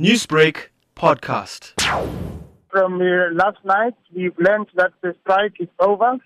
Newsbreak podcast. From uh, last night, we've learned that the strike is over,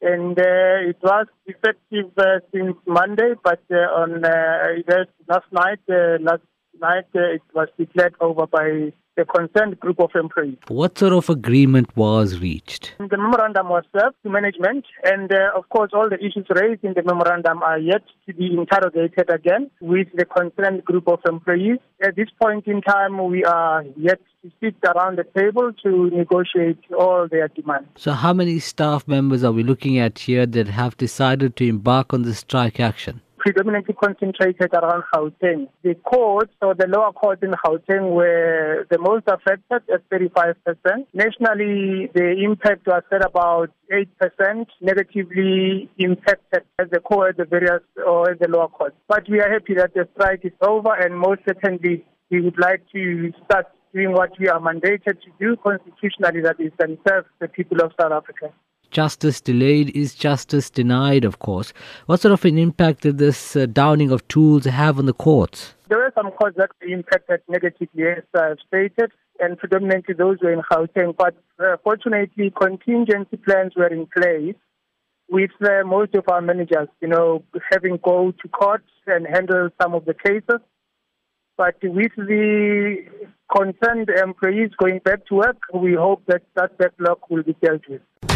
and uh, it was effective uh, since Monday. But uh, on uh, last night, uh, last night it was declared over by the concerned group of employees. What sort of agreement was reached? The memorandum was served to management, and uh, of course, all the issues raised in the memorandum are yet to be interrogated again with the concerned group of employees. At this point in time, we are yet to sit around the table to negotiate all their demands. So, how many staff members are we looking at here that have decided to embark on the strike action? Predominantly concentrated around Gauteng. The courts or the lower courts in Gauteng were the most affected at 35%. Nationally, the impact was at about 8% negatively impacted as the court, the various or the lower courts. But we are happy that the strike is over and most certainly we would like to start doing what we are mandated to do constitutionally, that is, and serve the people of South Africa. Justice delayed is justice denied, of course. What sort of an impact did this uh, downing of tools have on the courts? There were some courts that impacted negatively, as I've stated, and predominantly those were in Gauteng. But uh, fortunately, contingency plans were in place with uh, most of our managers, you know, having go to court and handle some of the cases. But with the concerned employees going back to work, we hope that that backlog will be dealt with.